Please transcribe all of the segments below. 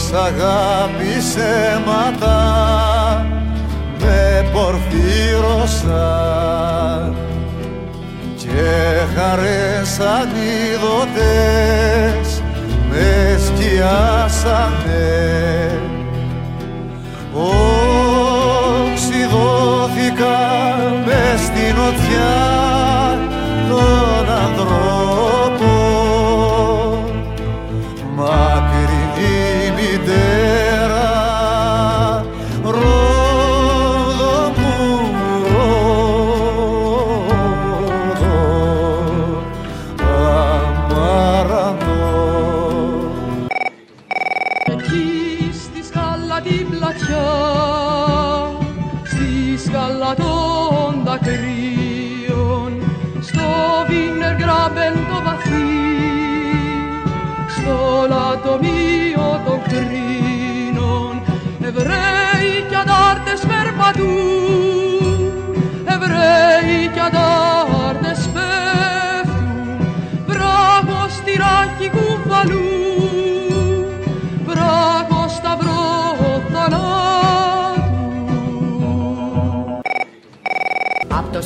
της αγάπης αίματα με πορφύρωσαν και χαρές αντίδοτες με σκιάσανε. Οξυδώθηκα την πλατιά, στη σκάλα των δακρύων, στο βίνερ γκράμπεν το βαθύ, στο λατομείο των κρίνων, Εβραίοι κι αντάρτες περπατούν, Εβραίοι κι αντάρτες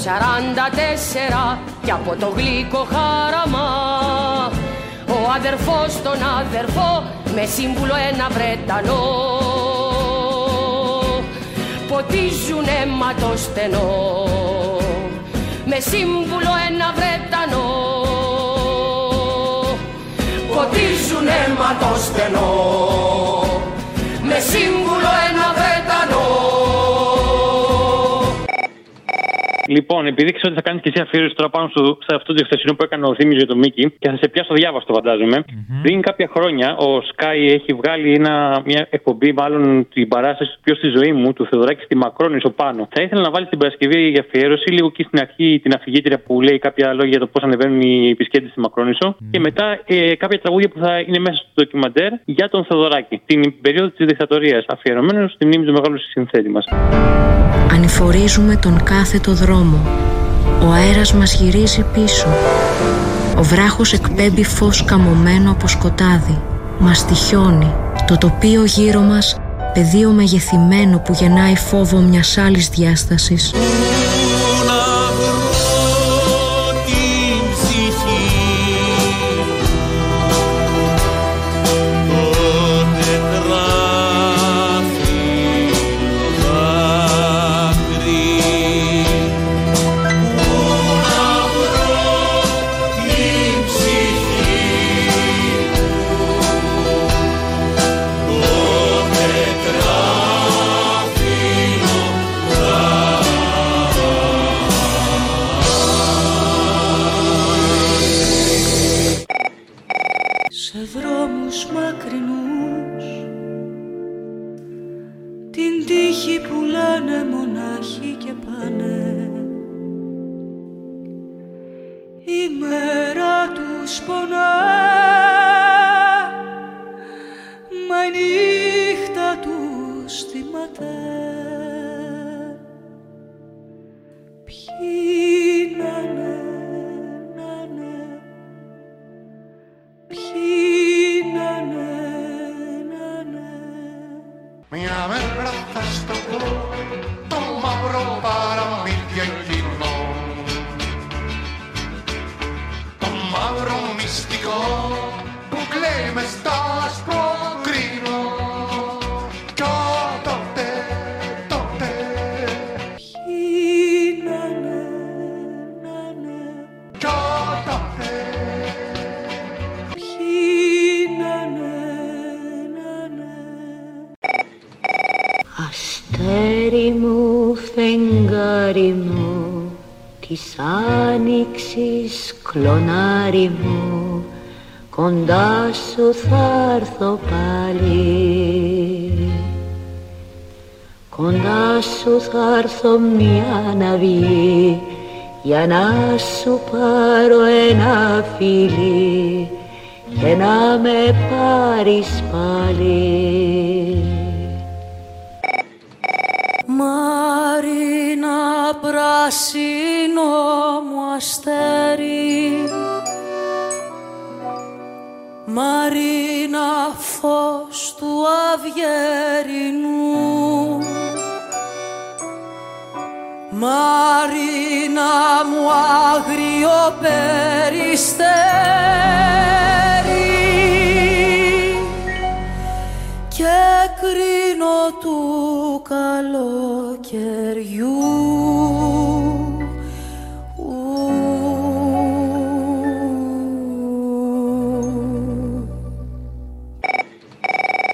44 και από το γλυκό χάραμα. Ο αδερφός τον αδερφό με σύμβουλο ένα Βρετανό. Ποτίζουν αίμα το στενό. Με σύμβουλο ένα Βρετανό. Ποτίζουν αίμα το στενό. Με σύμβουλο ένα Λοιπόν, επειδή ξέρω ότι θα κάνεις και εσύ αφιέρωση τώρα πάνω στο, σε αυτό το χθεσινό που έκανε ο Θήμη για το Μίκη και θα σε πιάσω διάβαστο, φαντάζομαι. Πριν κάποια χρόνια ο Sky έχει βγάλει ένα, μια εκπομπή, μάλλον την παράσταση του πιο στη ζωή μου, του Θεοδωράκη στη Μακρόνισο πάνω. Θα ήθελα να βάλεις την Παρασκευή για αφιέρωση, λίγο εκεί στην αρχή την αφηγήτρια που λέει κάποια λόγια για το πώς ανεβαίνουν οι επισκέπτες στη Μακρόνισο και μετά ε, κάποια τραγούδια που θα είναι μέσα στο ντοκιμαντέρ για τον Θεοδωράκη. Την περίοδο της δικτατορίας, αφιερωμένος στη μνήμη του μεγάλου συνθέτη μας. Ανηφορίζουμε τον κάθετο δρόμο. Ο αέρας μας γυρίζει πίσω. Ο βράχος εκπέμπει φως καμωμένο από σκοτάδι. Μας τυχιώνει. Το τοπίο γύρω μας πεδίο μεγεθυμένο που γεννάει φόβο μιας άλλης διάστασης. Τους θυμάται ποιοι να είναι, να είναι. Ποιοι να είναι, να είναι. Μια μέρα θα στο πω το μαύρο παραμύθι εκείνο. Το μαύρο μυστικό που κλαίει μες στα μου, φεγγάρι μου, της άνοιξης κλονάρι μου, κοντά σου θα έρθω πάλι. Κοντά σου θα έρθω μια να βγει, για να σου πάρω ένα φίλι και να με πάρεις πάλι. Πράσινο μου αστέρι. Μαρίνα φως του του αυγερινού Μαρίνα μου άγριο περιστέρι. Και κρίνω του καλοκαιριού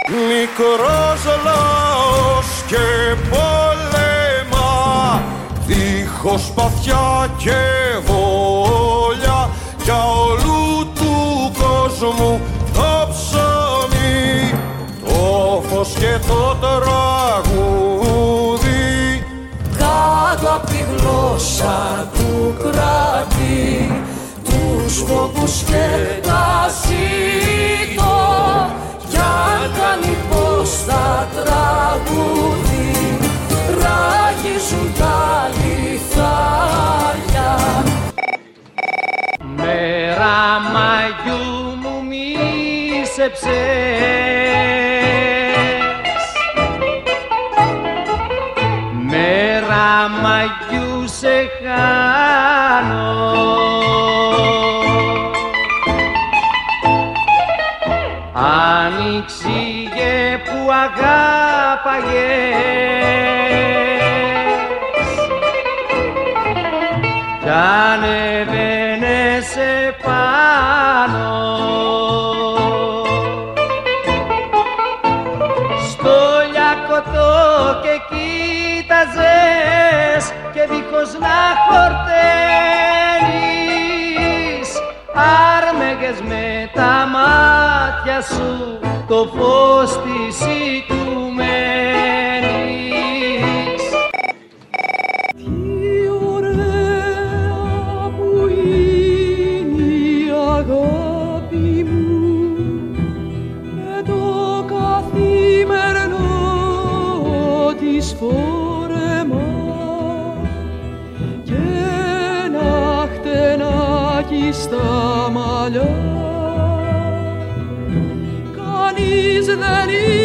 Μικρός λαός και πολέμα δίχως παθιά και βόλια για όλου του κόσμου το ψωμί το φως και το τραγούδι γλώσσα του κράτη τους φόβους και τα ζήτω. Κι αν κάνει πως θα τραγούδι ράγιζουν τα λιθάρια. Μέρα Μαγιού μου μίσεψες. Μέρα Μαγιού σε χάνω. Άνοιξηγε που αγάπαγες κι χορταίνεις άρμεγες με τα μάτια σου το φως της Κανείς δεν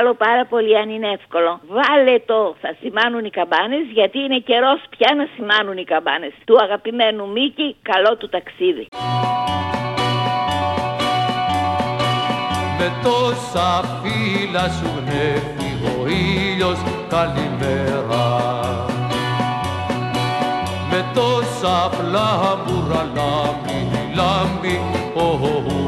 παρακαλώ πάρα πολύ αν είναι εύκολο. Βάλε το θα σημάνουν οι καμπάνες γιατί είναι καιρός πια να σημάνουν οι καμπάνες. Του αγαπημένου Μίκη καλό του ταξίδι. Με τόσα φύλλα σου γνέφει ο ήλιος καλημέρα Με τόσα φλάμπουρα λάμπει, λάμπει ο ουρανός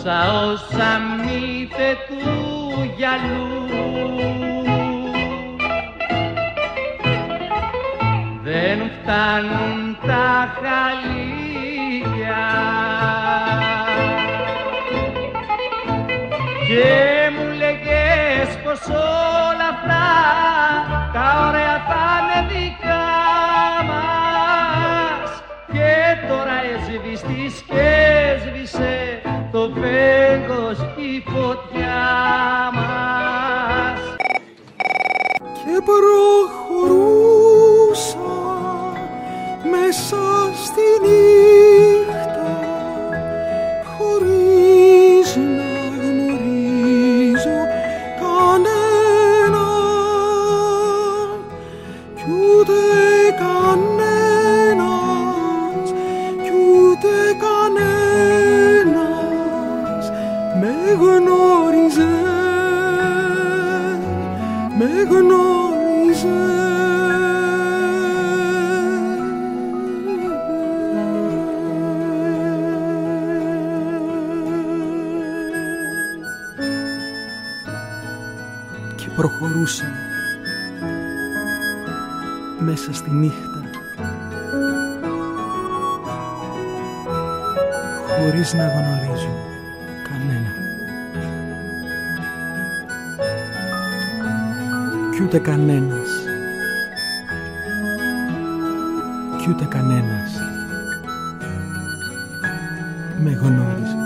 όσα όσα μύθε του γυαλού δεν φτάνουν τα χαλίκια και μου λέγες πως όλα αυτά τα ωραία θα είναι και προχωρούσα μέσα στη νύχτα χωρίς να γνωρίζω κανένα. Κι ούτε κανένας κι ούτε κανένας με γνώριζε